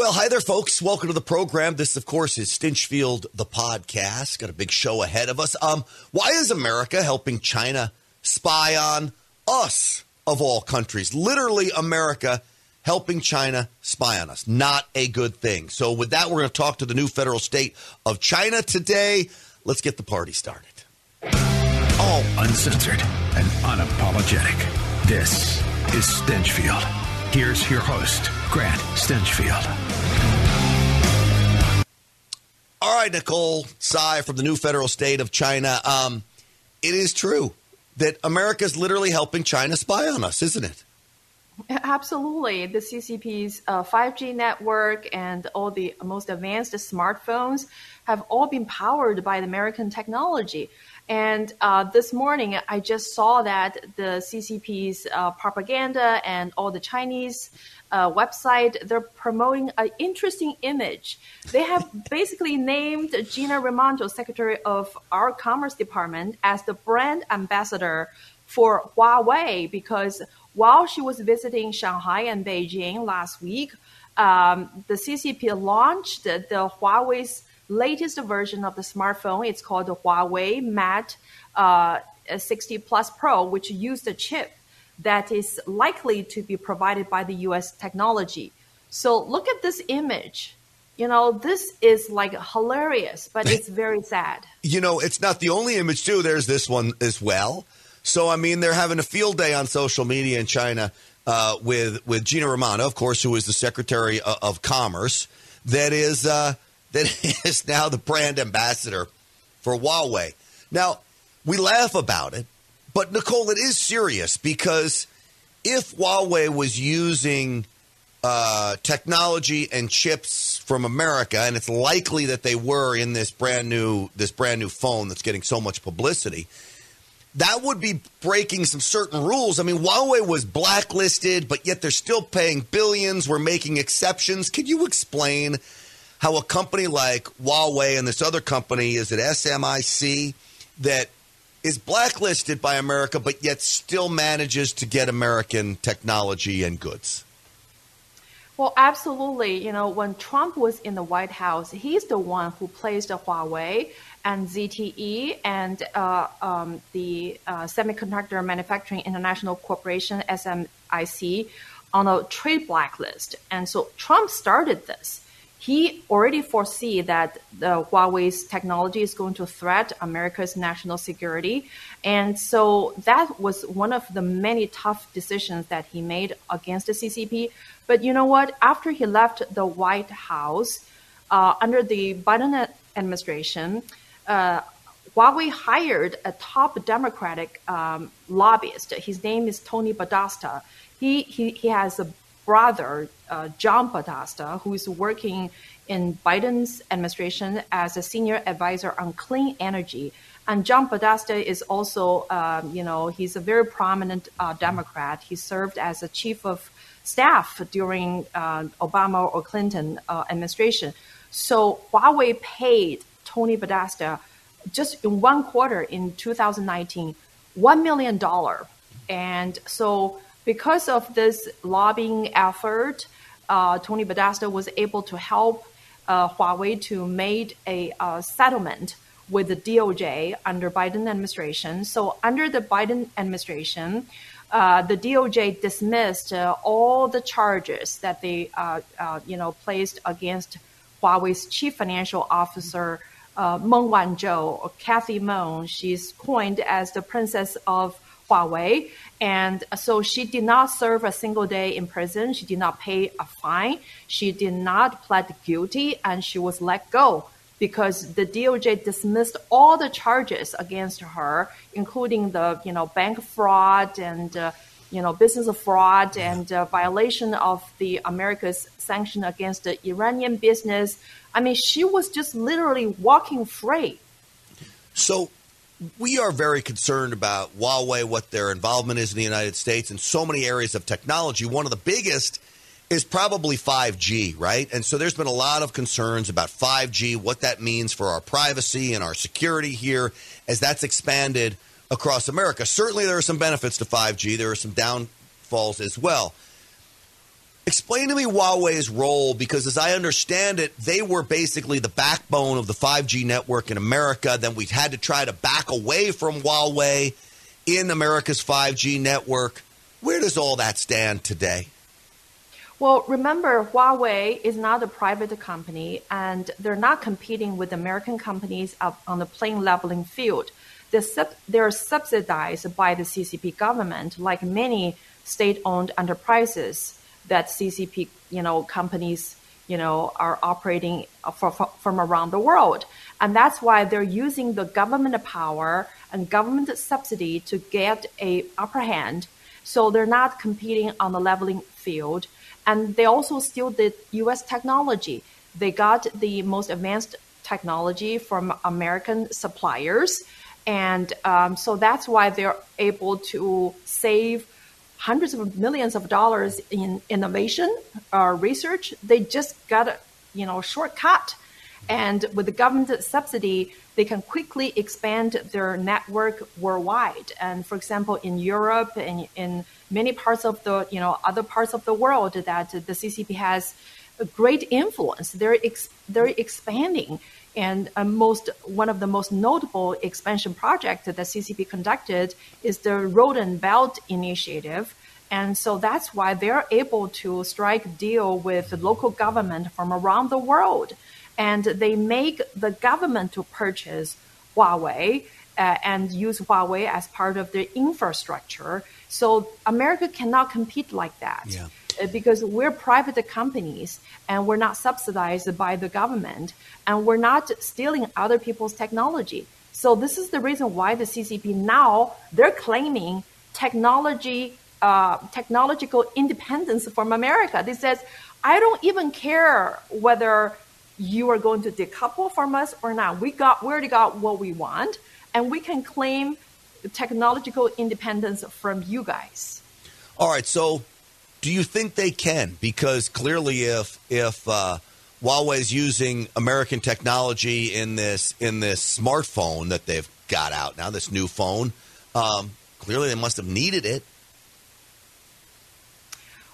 Well, hi there, folks. Welcome to the program. This, of course, is Stinchfield, the podcast. Got a big show ahead of us. Um, why is America helping China spy on us, of all countries? Literally, America helping China spy on us. Not a good thing. So, with that, we're going to talk to the new federal state of China today. Let's get the party started. All uncensored and unapologetic. This is Stinchfield. Here's your host, Grant Stinchfield. All right, Nicole Tsai from the new federal state of China. Um, it is true that America is literally helping China spy on us, isn't it? Absolutely. The CCP's uh, 5G network and all the most advanced smartphones have all been powered by the American technology. And uh, this morning, I just saw that the CCP's uh, propaganda and all the Chinese uh, website they're promoting an interesting image. They have basically named Gina Raimondo, Secretary of our Commerce Department, as the brand ambassador for Huawei because while she was visiting Shanghai and Beijing last week, um, the CCP launched the Huawei's latest version of the smartphone. It's called the Huawei Mate uh, 60 Plus Pro, which used a chip that is likely to be provided by the US technology. So look at this image. You know, this is like hilarious, but it's very sad. You know, it's not the only image, too. There's this one as well. So, I mean, they're having a field day on social media in China uh, with, with Gina Raimondo, of course, who is the Secretary of, of Commerce, that is. Uh, that is now the brand ambassador for Huawei. Now, we laugh about it, but Nicole, it is serious because if Huawei was using uh, technology and chips from America, and it's likely that they were in this brand new this brand new phone that's getting so much publicity, that would be breaking some certain rules. I mean, Huawei was blacklisted, but yet they're still paying billions. We're making exceptions. Could you explain? How a company like Huawei and this other company is at SMIC that is blacklisted by America, but yet still manages to get American technology and goods. Well, absolutely. You know, when Trump was in the White House, he's the one who placed Huawei and ZTE and uh, um, the uh, Semiconductor Manufacturing International Corporation (SMIC) on a trade blacklist. And so Trump started this he already foresee that Huawei's technology is going to threat America's national security. And so that was one of the many tough decisions that he made against the CCP. But you know what? After he left the White House, uh, under the Biden administration, uh, Huawei hired a top Democratic um, lobbyist. His name is Tony Podesta. He, he, he has a brother, uh, John Podesta, who is working in Biden's administration as a senior advisor on clean energy. And John Podesta is also, um, you know, he's a very prominent uh, Democrat. He served as a chief of staff during uh, Obama or Clinton uh, administration. So Huawei paid Tony Podesta just in one quarter in 2019, $1 million. And so because of this lobbying effort, uh, Tony Podesta was able to help uh, Huawei to make a uh, settlement with the DOJ under Biden administration. So under the Biden administration, uh, the DOJ dismissed uh, all the charges that they, uh, you know, placed against Huawei's chief financial officer, Meng Wanzhou, or Cathy Meng. She's coined as the princess of Huawei. And so she did not serve a single day in prison. She did not pay a fine. She did not plead guilty and she was let go because the DOJ dismissed all the charges against her, including the you know bank fraud and uh, you know business fraud and uh, violation of the America's sanction against the Iranian business. I mean, she was just literally walking free. So we are very concerned about Huawei, what their involvement is in the United States in so many areas of technology. One of the biggest is probably 5G, right? And so there's been a lot of concerns about 5G, what that means for our privacy and our security here as that's expanded across America. Certainly, there are some benefits to 5G, there are some downfalls as well. Explain to me Huawei's role because, as I understand it, they were basically the backbone of the 5G network in America. Then we had to try to back away from Huawei in America's 5G network. Where does all that stand today? Well, remember, Huawei is not a private company, and they're not competing with American companies on the plain leveling field. They're, sub- they're subsidized by the CCP government, like many state-owned enterprises that CCP, you know, companies, you know, are operating for, from around the world. And that's why they're using the government power and government subsidy to get a upper hand. So they're not competing on the leveling field. And they also steal the US technology. They got the most advanced technology from American suppliers. And um, so that's why they're able to save hundreds of millions of dollars in innovation or research. They just got a you know shortcut, and with the government subsidy, they can quickly expand their network worldwide. And for example, in Europe and in many parts of the you know other parts of the world that the CCP has a great influence. They're ex- they're expanding. And most one of the most notable expansion projects that the CCP conducted is the Road and Belt Initiative. And so that's why they're able to strike deal with local government from around the world. And they make the government to purchase Huawei uh, and use Huawei as part of their infrastructure. So America cannot compete like that. Yeah. Uh, because we're private companies and we're not subsidized by the government and we're not stealing other people's technology. So this is the reason why the CCP now they're claiming technology uh, technological independence from America. They says, I don't even care whether you are going to decouple from us or not. We got we already got what we want, and we can claim technological independence from you guys. All right, so do you think they can? Because clearly, if if uh, Huawei's using American technology in this in this smartphone that they've got out now, this new phone, um, clearly they must have needed it.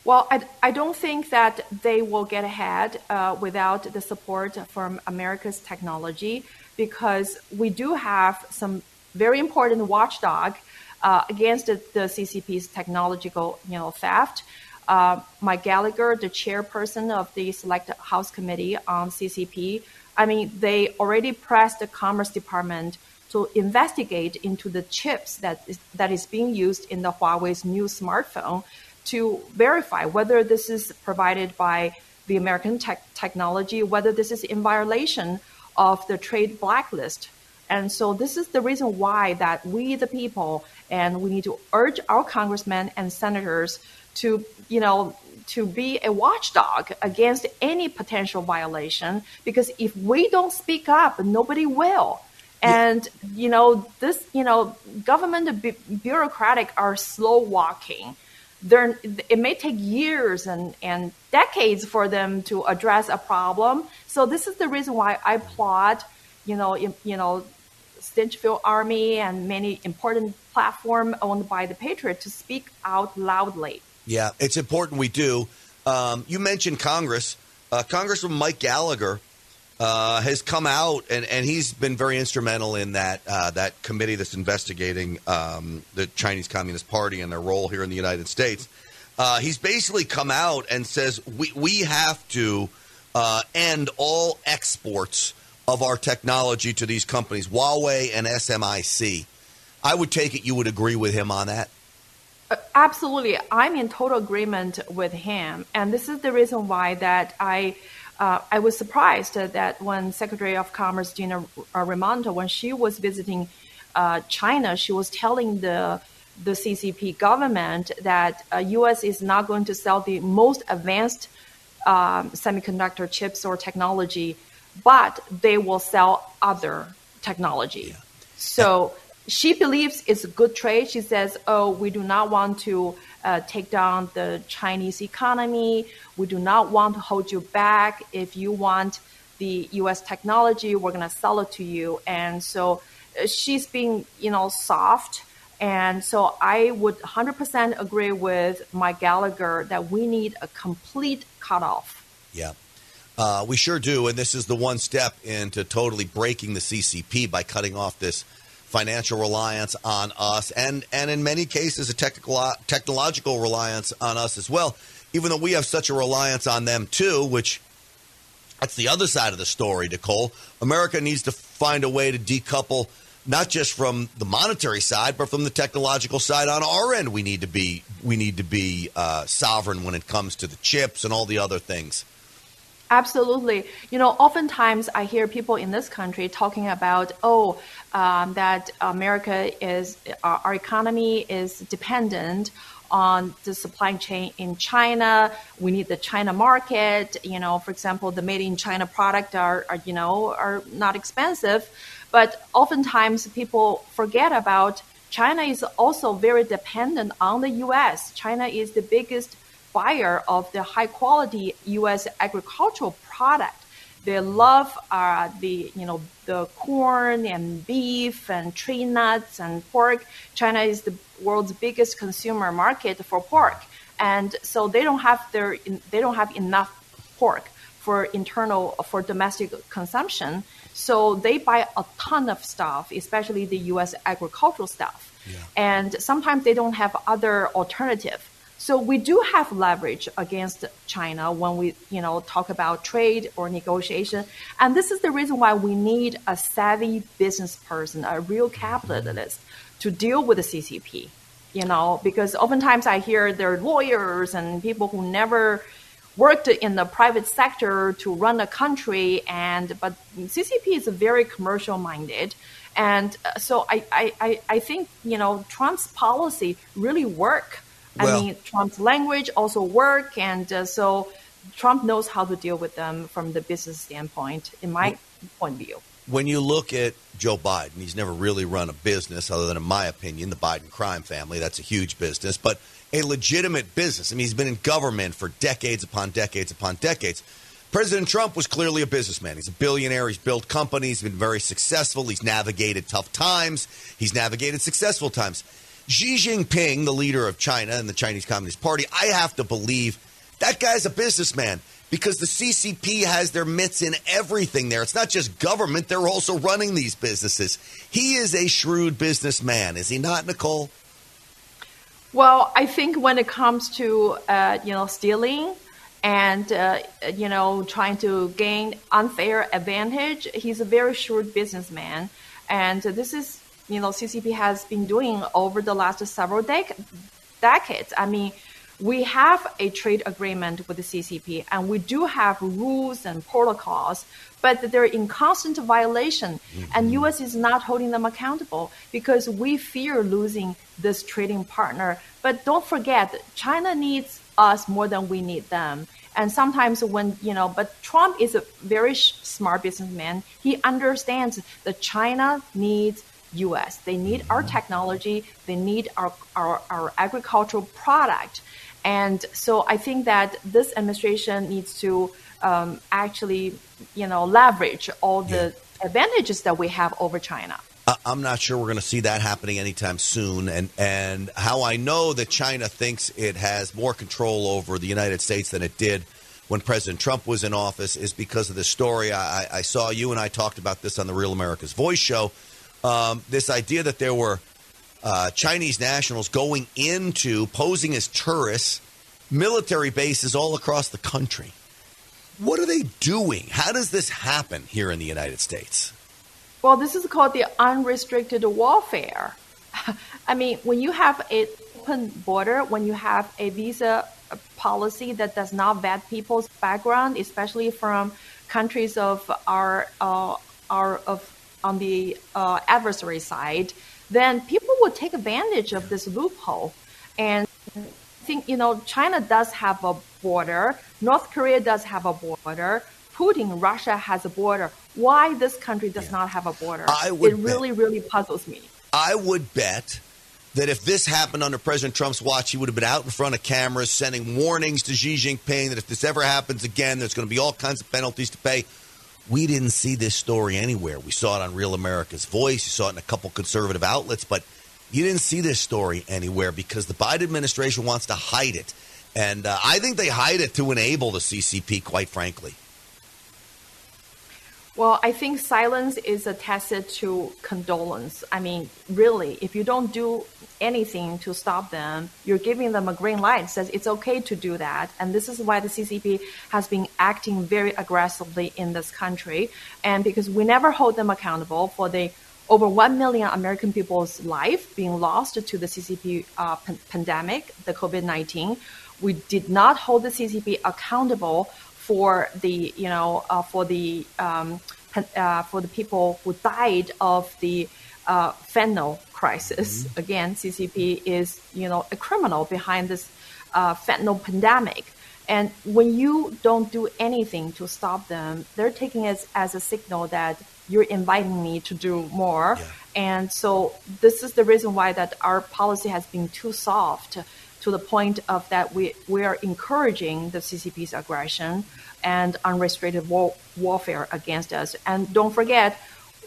Well, I, I don't think that they will get ahead uh, without the support from America's technology because we do have some very important watchdog uh, against the, the, CCP's technological you know, theft uh, Mike Gallagher, the chairperson of the Select House Committee on CCP, I mean, they already pressed the Commerce Department to investigate into the chips that is, that is being used in the Huawei's new smartphone to verify whether this is provided by the American tech technology, whether this is in violation of the trade blacklist. And so this is the reason why that we, the people, and we need to urge our congressmen and senators to, you know, to be a watchdog against any potential violation because if we don't speak up, nobody will. And you know this, you know, government bu- bureaucratic are slow walking. They're, it may take years and, and decades for them to address a problem. So this is the reason why I applaud, you know, you, you know, Stinchfield Army and many important platform owned by the Patriot to speak out loudly. Yeah, it's important we do. Um, you mentioned Congress. Uh, Congressman Mike Gallagher uh, has come out, and, and he's been very instrumental in that uh, that committee that's investigating um, the Chinese Communist Party and their role here in the United States. Uh, he's basically come out and says we we have to uh, end all exports of our technology to these companies, Huawei and SMIC. I would take it you would agree with him on that. Uh, absolutely, I'm in total agreement with him, and this is the reason why that I. Uh, I was surprised that when Secretary of Commerce Gina Raimondo, when she was visiting uh, China, she was telling the the CCP government that uh, U.S. is not going to sell the most advanced um, semiconductor chips or technology, but they will sell other technology. Yeah. So she believes it's a good trade. She says, "Oh, we do not want to uh, take down the Chinese economy. We do not want to hold you back. If you want the U.S. technology, we're going to sell it to you." And so uh, she's being, you know, soft And so I would 100% agree with Mike Gallagher that we need a complete cutoff. Yeah. Uh, we sure do. And this is the one step into totally breaking the CCP by cutting off this financial reliance on us and, and in many cases, a technical, technological reliance on us as well, even though we have such a reliance on them too, which that's the other side of the story, Nicole. America needs to find a way to decouple not just from the monetary side, but from the technological side. On our end, we need to be we need to be uh, sovereign when it comes to the chips and all the other things. Absolutely. You know, oftentimes I hear people in this country talking about, oh, um, that America is, our, economy is dependent on the supply chain in China. We need the China market. You know, for example, the made in China product are, are you know, are not expensive. But oftentimes people forget about China is also very dependent on the US. China is the biggest buyer of the high quality US agricultural product. They love uh, the you know the corn and beef and tree nuts and pork. China is the world's biggest consumer market for pork, and so they don't have their they don't have enough pork for internal for domestic consumption. So they buy a ton of stuff, especially the U.S. agricultural stuff. Yeah. And sometimes they don't have other alternative. So we do have leverage against China when we, you know, talk about trade or negotiation. And this is the reason why we need a savvy business person, a real capitalist, to deal with the CCP. You know, because oftentimes I hear there are lawyers and people who never worked in the private sector to run a country and but ccp is very commercial minded and uh, so I, I, I think you know trump's policy really work well, i mean trump's language also work and uh, so trump knows how to deal with them from the business standpoint in my point of view when you look at Joe Biden, he's never really run a business other than, in my opinion, the Biden crime family. That's a huge business. But a legitimate business. I mean, he's been in government for decades upon decades upon decades. President Trump was clearly a businessman. He's a billionaire. He's built companies, He's been very successful. He's navigated tough times. He's navigated successful times. Xi Jinping, the leader of China and the Chinese Communist Party, I have to believe that guy's a businessman because the CCP has their mitts in everything there. It's not just government, they're also running these businesses. He is a shrewd businessman, is he not, Nicole? Well, I think when it comes to uh, you know stealing and uh, you know trying to gain unfair advantage, he's a very shrewd businessman, and this is you know CCP has been doing over the last several dec- decades. I mean, we have a trade agreement with the CCP, and we do have rules and protocols but they're in constant violation, mm-hmm. and U.S. is not holding them accountable because we fear losing this trading partner. But don't forget, China needs us more than we need them. And sometimes when you know, but Trump is a very smart businessman. He understands that China needs U.S. They need our technology. They need our, our, our agricultural product. And so I think that this administration needs to um, actually, you know, leverage all the yeah. advantages that we have over China. I'm not sure we're going to see that happening anytime soon. And, and how I know that China thinks it has more control over the United States than it did when President Trump was in office is because of the story. I, I saw you and I talked about this on the Real America's Voice show. Um, this idea that there were uh, Chinese nationals going into posing as tourists, military bases all across the country. What are they doing? How does this happen here in the United States? Well, this is called the unrestricted warfare. I mean, when you have an open border, when you have a visa policy that does not vet people's background, especially from countries of our uh, our of on the uh, adversary side, then people will take advantage of this loophole. And I think you know China does have a border. North Korea does have a border. Putin, Russia has a border. Why this country does yeah. not have a border? I would it really, really puzzles me. I would bet that if this happened under President Trump's watch, he would have been out in front of cameras sending warnings to Xi Jinping that if this ever happens again, there's going to be all kinds of penalties to pay. We didn't see this story anywhere. We saw it on Real America's Voice. You saw it in a couple conservative outlets, but You didn't see this story anywhere because the Biden administration wants to hide it. And uh, I think they hide it to enable the CCP, quite frankly. Well, I think silence is attested to condolence. I mean, really, if you don't do anything to stop them, you're giving them a green light, says it's okay to do that. And this is why the CCP has been acting very aggressively in this country. And because we never hold them accountable for the over 1 million American people's life being lost to the CCP uh, pandemic, the COVID 19. We did not hold the CCP accountable for the, you know, uh, for the um, uh, for the people who died of the uh, fentanyl crisis. Mm-hmm. Again, CCP is, you know, a criminal behind this uh, fentanyl pandemic. And when you don't do anything to stop them, they're taking it as a signal that you're inviting me to do more. Yeah. And so this is the reason why that our policy has been too soft to the point of that we, we are encouraging the CCP's aggression and unrestricted war, warfare against us. And don't forget,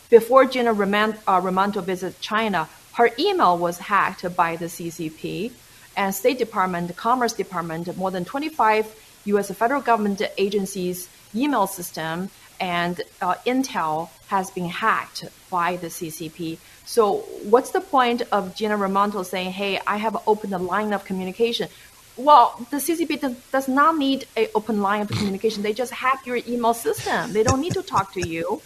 before Gina uh, Raimondo visited China, her email was hacked by the CCP and State Department, Commerce Department, more than 25 U.S. federal government agencies' email system and uh, Intel has been hacked by the CCP. So, what's the point of Gina Raimondo saying, "Hey, I have opened a line of communication"? Well, the CCP does, does not need an open line of communication. They just hack your email system. They don't need to talk to you.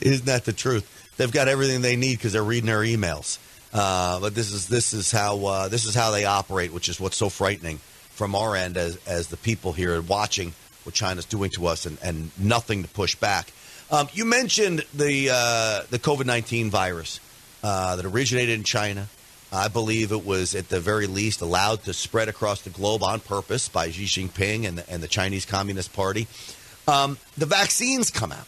Isn't that the truth? They've got everything they need because they're reading their emails. Uh, but this is this is how uh, this is how they operate, which is what's so frightening from our end as as the people here watching what China's doing to us and, and nothing to push back. Um, you mentioned the uh, the COVID nineteen virus uh, that originated in China. I believe it was at the very least allowed to spread across the globe on purpose by Xi Jinping and the, and the Chinese Communist Party. Um, the vaccines come out.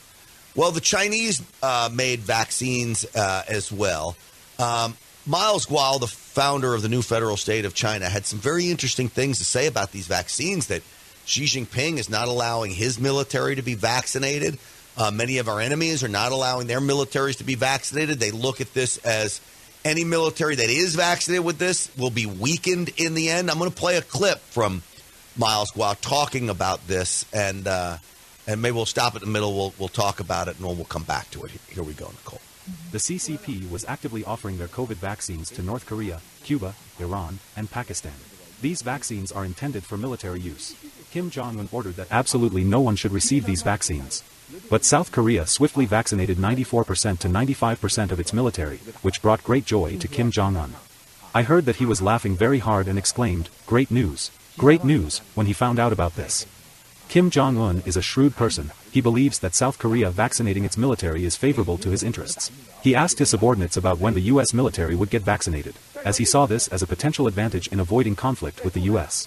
Well, the Chinese uh, made vaccines uh, as well. Um, Miles Guo, the founder of the new federal state of China, had some very interesting things to say about these vaccines that Xi Jinping is not allowing his military to be vaccinated. Uh, many of our enemies are not allowing their militaries to be vaccinated. They look at this as any military that is vaccinated with this will be weakened in the end. I'm going to play a clip from Miles Guo talking about this, and uh, and maybe we'll stop at the middle. We'll we'll talk about it, and we'll come back to it. Here we go, Nicole. The CCP was actively offering their COVID vaccines to North Korea, Cuba, Iran, and Pakistan. These vaccines are intended for military use. Kim Jong un ordered that absolutely no one should receive these vaccines. But South Korea swiftly vaccinated 94% to 95% of its military, which brought great joy to Kim Jong un. I heard that he was laughing very hard and exclaimed, Great news! Great news, when he found out about this. Kim Jong un is a shrewd person, he believes that South Korea vaccinating its military is favorable to his interests. He asked his subordinates about when the U.S. military would get vaccinated, as he saw this as a potential advantage in avoiding conflict with the U.S.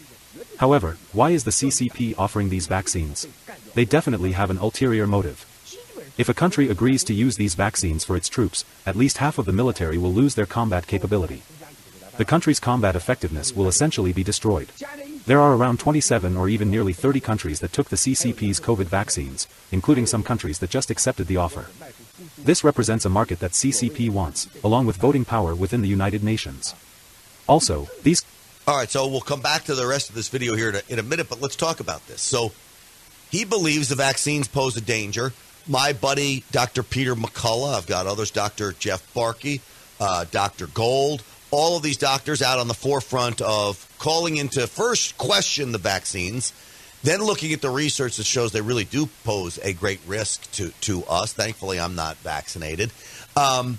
However, why is the CCP offering these vaccines? They definitely have an ulterior motive. If a country agrees to use these vaccines for its troops, at least half of the military will lose their combat capability. The country's combat effectiveness will essentially be destroyed. There are around 27 or even nearly 30 countries that took the CCP's COVID vaccines, including some countries that just accepted the offer. This represents a market that CCP wants, along with voting power within the United Nations. Also, these all right, so we'll come back to the rest of this video here in a minute, but let's talk about this. So he believes the vaccines pose a danger. My buddy, Dr. Peter McCullough, I've got others, Dr. Jeff Barke, uh, Dr. Gold, all of these doctors out on the forefront of calling into first question the vaccines, then looking at the research that shows they really do pose a great risk to, to us. Thankfully, I'm not vaccinated. Um,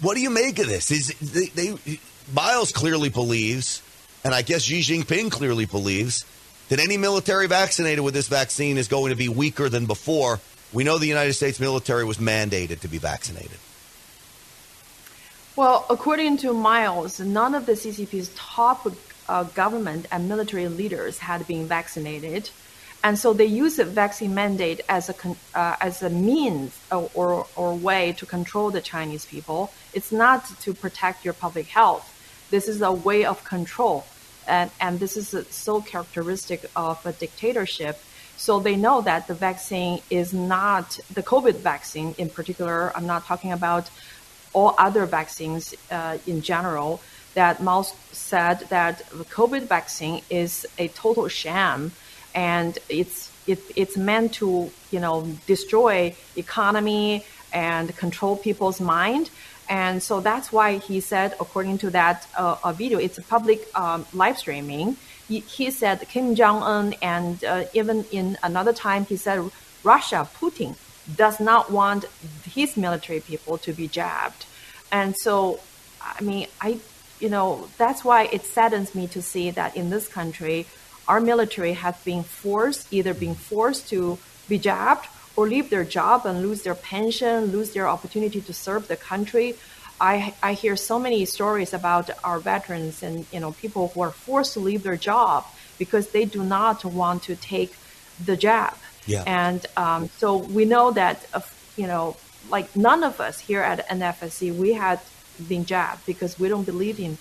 what do you make of this? Is they, they Miles clearly believes, and I guess Xi Jinping clearly believes, that any military vaccinated with this vaccine is going to be weaker than before. We know the United States military was mandated to be vaccinated. Well, according to Miles, none of the CCP's top uh, government and military leaders had been vaccinated. And so they use the vaccine mandate as a, uh, as a means or, or, or way to control the Chinese people. It's not to protect your public health. This is a way of control. And, and this is so characteristic of a dictatorship. So they know that the vaccine is not the COVID vaccine in particular. I'm not talking about all other vaccines uh, in general, that Mao said that the COVID vaccine is a total sham, and it's it, it's meant to you know destroy economy and control people's mind. And so that's why he said, according to that uh, video, it's a public um, live streaming. He, he, said Kim Jong Un, and uh, even in another time, he said Russia, Putin does not want his military people to be jabbed. And so, I mean, I, you know, that's why it saddens me to see that in this country, our military has been forced, either being forced to be jabbed or leave their job and lose their pension, lose their opportunity to serve the country. I, I hear so many stories about our veterans and you know people who are forced to leave their job because they do not want to take the jab. Yeah. And um, so we know that uh, you know like none of us here at NFSC we had been jabbed because we don't believe in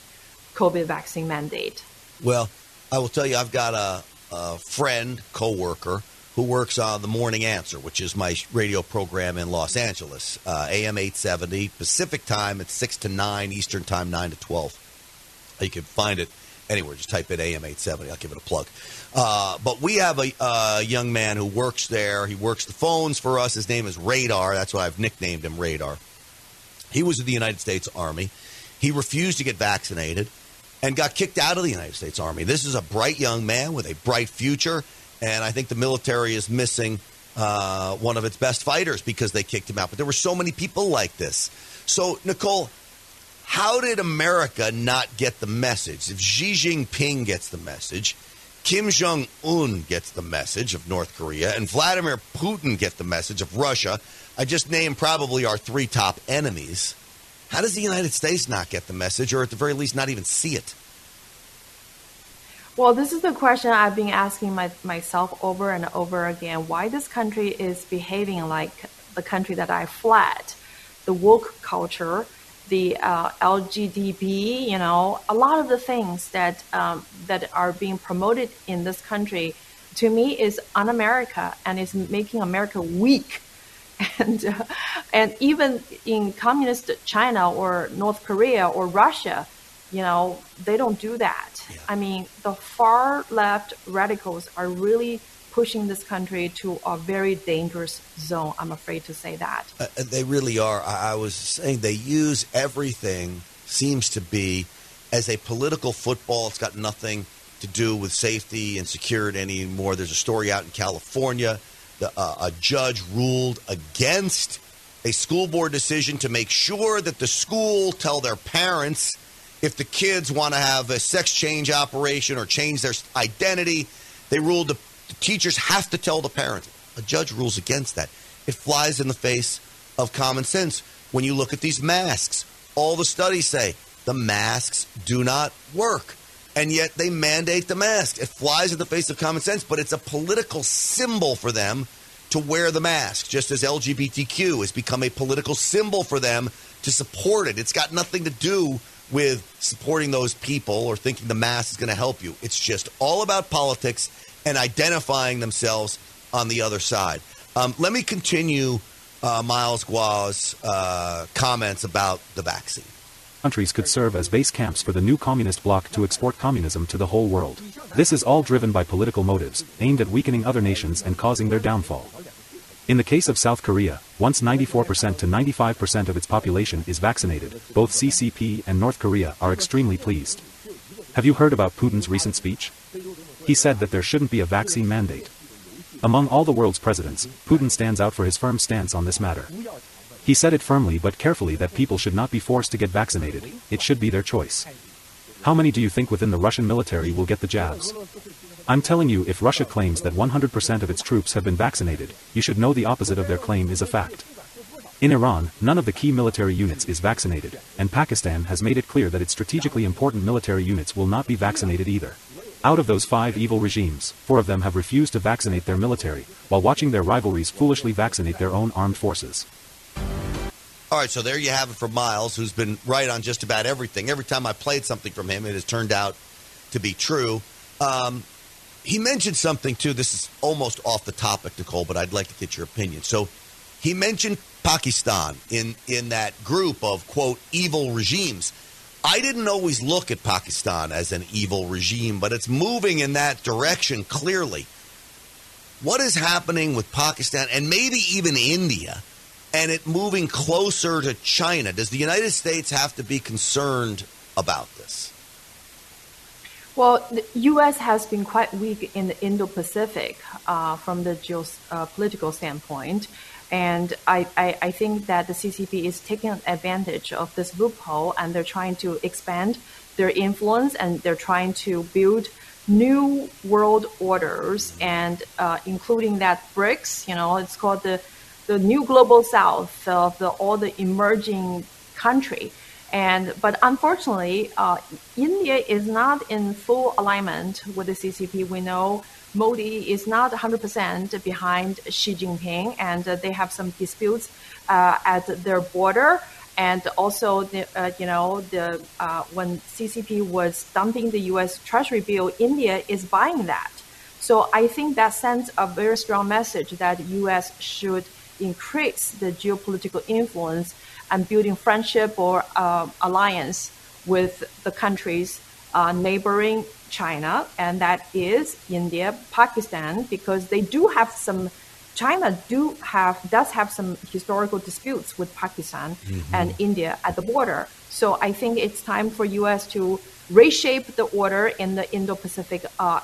COVID vaccine mandate. Well, I will tell you, I've got a, a friend, coworker who works on the Morning Answer, which is my radio program in Los Angeles, uh, AM 870 Pacific time. It's 6 to 9, Eastern time, 9 to 12. You can find it anywhere. Just type in AM 870. I'll give it a plug. Uh, but we have a, a, young man who works there. He works the phones for us. His name is Radar. That's why I've nicknamed him Radar. He was in the United States Army. He refused to get vaccinated and got kicked out of the United States Army. This is a bright young man with a bright future and I think the military is missing uh, one of its best fighters because they kicked him out. But there were so many people like this. So, Nicole, how did America not get the message? If Xi Jinping gets the message, Kim Jong Un gets the message of North Korea, and Vladimir Putin get the message of Russia. I just named probably our three top enemies. How does the United States not get the message, or at the very least, not even see it? Well, this is the question I've been asking my, myself over and over again. Why this country is behaving like the country that I fled, the woke culture, the uh, LGBT, you know, a lot of the things that um, that are being promoted in this country, to me, is un-America and is making America weak. And uh, and even in communist China or North Korea or Russia, you know, they don't do that. Yeah. I mean, the far left radicals are really pushing this country to a very dangerous zone. I'm afraid to say that. Uh, they really are. I, I was saying they use everything, seems to be, as a political football. It's got nothing to do with safety and security anymore. There's a story out in California. The, uh, a judge ruled against a school board decision to make sure that the school tell their parents if the kids want to have a sex change operation or change their identity, they ruled the, the teachers have to tell the parents. A judge rules against that. It flies in the face of common sense. When you look at these masks, all the studies say the masks do not work. And yet they mandate the mask. It flies in the face of common sense, but it's a political symbol for them to wear the mask, just as LGBTQ has become a political symbol for them to support it. It's got nothing to do with supporting those people or thinking the mass is going to help you. It's just all about politics and identifying themselves on the other side. Um, let me continue uh, Miles Guo's uh, comments about the vaccine. Countries could serve as base camps for the new communist bloc to export communism to the whole world. This is all driven by political motives, aimed at weakening other nations and causing their downfall. In the case of South Korea, once 94% to 95% of its population is vaccinated, both CCP and North Korea are extremely pleased. Have you heard about Putin's recent speech? He said that there shouldn't be a vaccine mandate. Among all the world's presidents, Putin stands out for his firm stance on this matter. He said it firmly but carefully that people should not be forced to get vaccinated, it should be their choice. How many do you think within the Russian military will get the jabs? I'm telling you if Russia claims that 100% of its troops have been vaccinated, you should know the opposite of their claim is a fact. In Iran, none of the key military units is vaccinated, and Pakistan has made it clear that its strategically important military units will not be vaccinated either. Out of those five evil regimes, four of them have refused to vaccinate their military, while watching their rivalries foolishly vaccinate their own armed forces. All right, so there you have it for Miles, who's been right on just about everything. Every time I played something from him, it has turned out to be true. Um, he mentioned something too. This is almost off the topic, Nicole, but I'd like to get your opinion. So he mentioned Pakistan in in that group of quote evil regimes. I didn't always look at Pakistan as an evil regime, but it's moving in that direction clearly. What is happening with Pakistan and maybe even India and it moving closer to China? Does the United States have to be concerned about this? Well, the U.S. has been quite weak in the Indo-Pacific uh, from the geopolitical uh, standpoint. And I, I, I, think that the CCP is taking advantage of this loophole and they're trying to expand their influence and they're trying to build new world orders and uh, including that BRICS, you know, it's called the, the new global south of the, all the emerging country. And but unfortunately, uh, India is not in full alignment with the CCP. We know Modi is not 100% behind Xi Jinping, and uh, they have some disputes uh, at their border. And also, the, uh, you know, the uh, when CCP was dumping the U.S. Treasury bill, India is buying that. So I think that sends a very strong message that U.S. should increase the geopolitical influence and building friendship or uh, alliance with the countries uh, neighboring China, and that is India, Pakistan, because they do have some. China do have does have some historical disputes with Pakistan mm-hmm. and India at the border. So I think it's time for U.S. to reshape the order in the Indo-Pacific uh,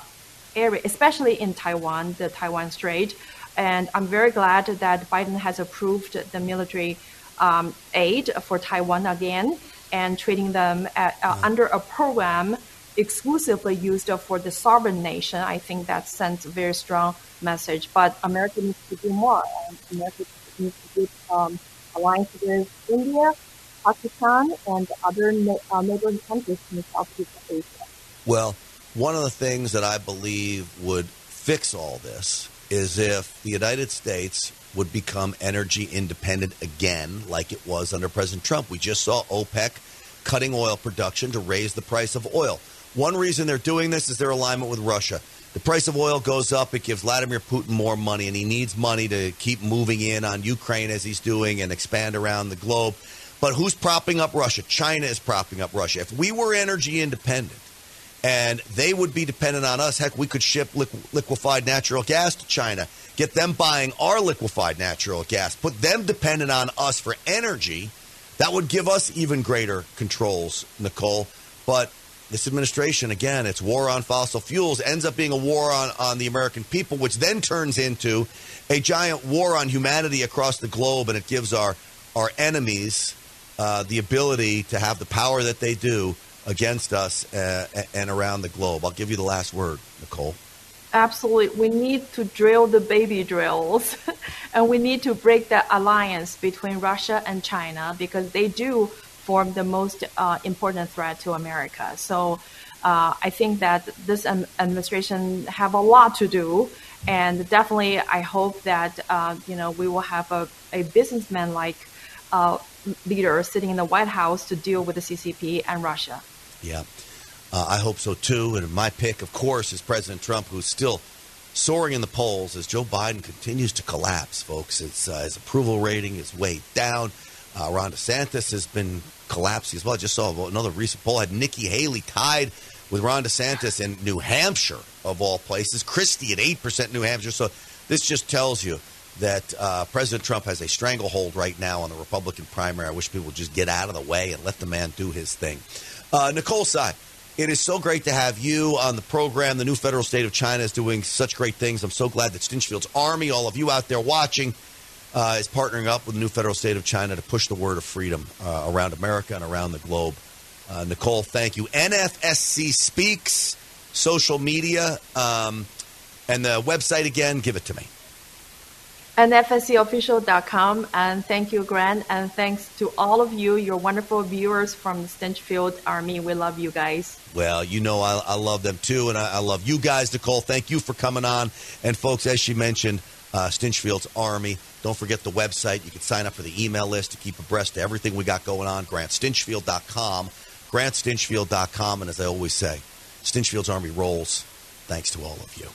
area, especially in Taiwan, the Taiwan Strait. And I'm very glad that Biden has approved the military um, aid for Taiwan again and treating them at, uh, under a program exclusively used for the sovereign nation. I think that sends a very strong message. But America needs to do more. And America needs to do um, alliance with India, Pakistan, and other na- uh, neighboring countries in Southeast Asia. Well, one of the things that I believe would fix all this is if the United States would become energy independent again, like it was under President Trump. We just saw OPEC cutting oil production to raise the price of oil. One reason they're doing this is their alignment with Russia. The price of oil goes up, it gives Vladimir Putin more money, and he needs money to keep moving in on Ukraine as he's doing and expand around the globe. But who's propping up Russia? China is propping up Russia. If we were energy independent, and they would be dependent on us. Heck, we could ship liquefied natural gas to China, get them buying our liquefied natural gas, put them dependent on us for energy. That would give us even greater controls, Nicole. But this administration, again, it's war on fossil fuels, ends up being a war on, on the American people, which then turns into a giant war on humanity across the globe, and it gives our, our enemies uh, the ability to have the power that they do against us uh, and around the globe. I'll give you the last word, Nicole. Absolutely. We need to drill the baby drills and we need to break the alliance between Russia and China because they do form the most uh, important threat to America. So uh, I think that this administration have a lot to do. And definitely, I hope that uh, you know we will have a, a businessman like uh, leader sitting in the White House to deal with the CCP and Russia. Yeah, uh, I hope so too. And my pick, of course, is President Trump, who's still soaring in the polls as Joe Biden continues to collapse, folks. Uh, his approval rating is way down. Uh, Ron DeSantis has been collapsing as well. I just saw another recent poll had Nikki Haley tied with Ron DeSantis in New Hampshire, of all places. Christie at 8% New Hampshire. So this just tells you that uh, President Trump has a stranglehold right now on the Republican primary. I wish people would just get out of the way and let the man do his thing. Uh, Nicole Tsai, it is so great to have you on the program. The new federal state of China is doing such great things. I'm so glad that Stinchfield's Army, all of you out there watching, uh, is partnering up with the new federal state of China to push the word of freedom uh, around America and around the globe. Uh, Nicole, thank you. NFSC Speaks, social media, um, and the website again, give it to me nfscofficial.com. And thank you, Grant. And thanks to all of you, your wonderful viewers from the Stinchfield Army. We love you guys. Well, you know, I, I love them too. And I, I, love you guys, Nicole. Thank you for coming on. And, folks, as she mentioned, uh, Stinchfield's Army. Don't forget the website. You can sign up for the email list to keep abreast of everything we got going on. GrantStinchfield.com. GrantStinchfield.com. And as I always say, Stinchfield's Army rolls. Thanks to all of you.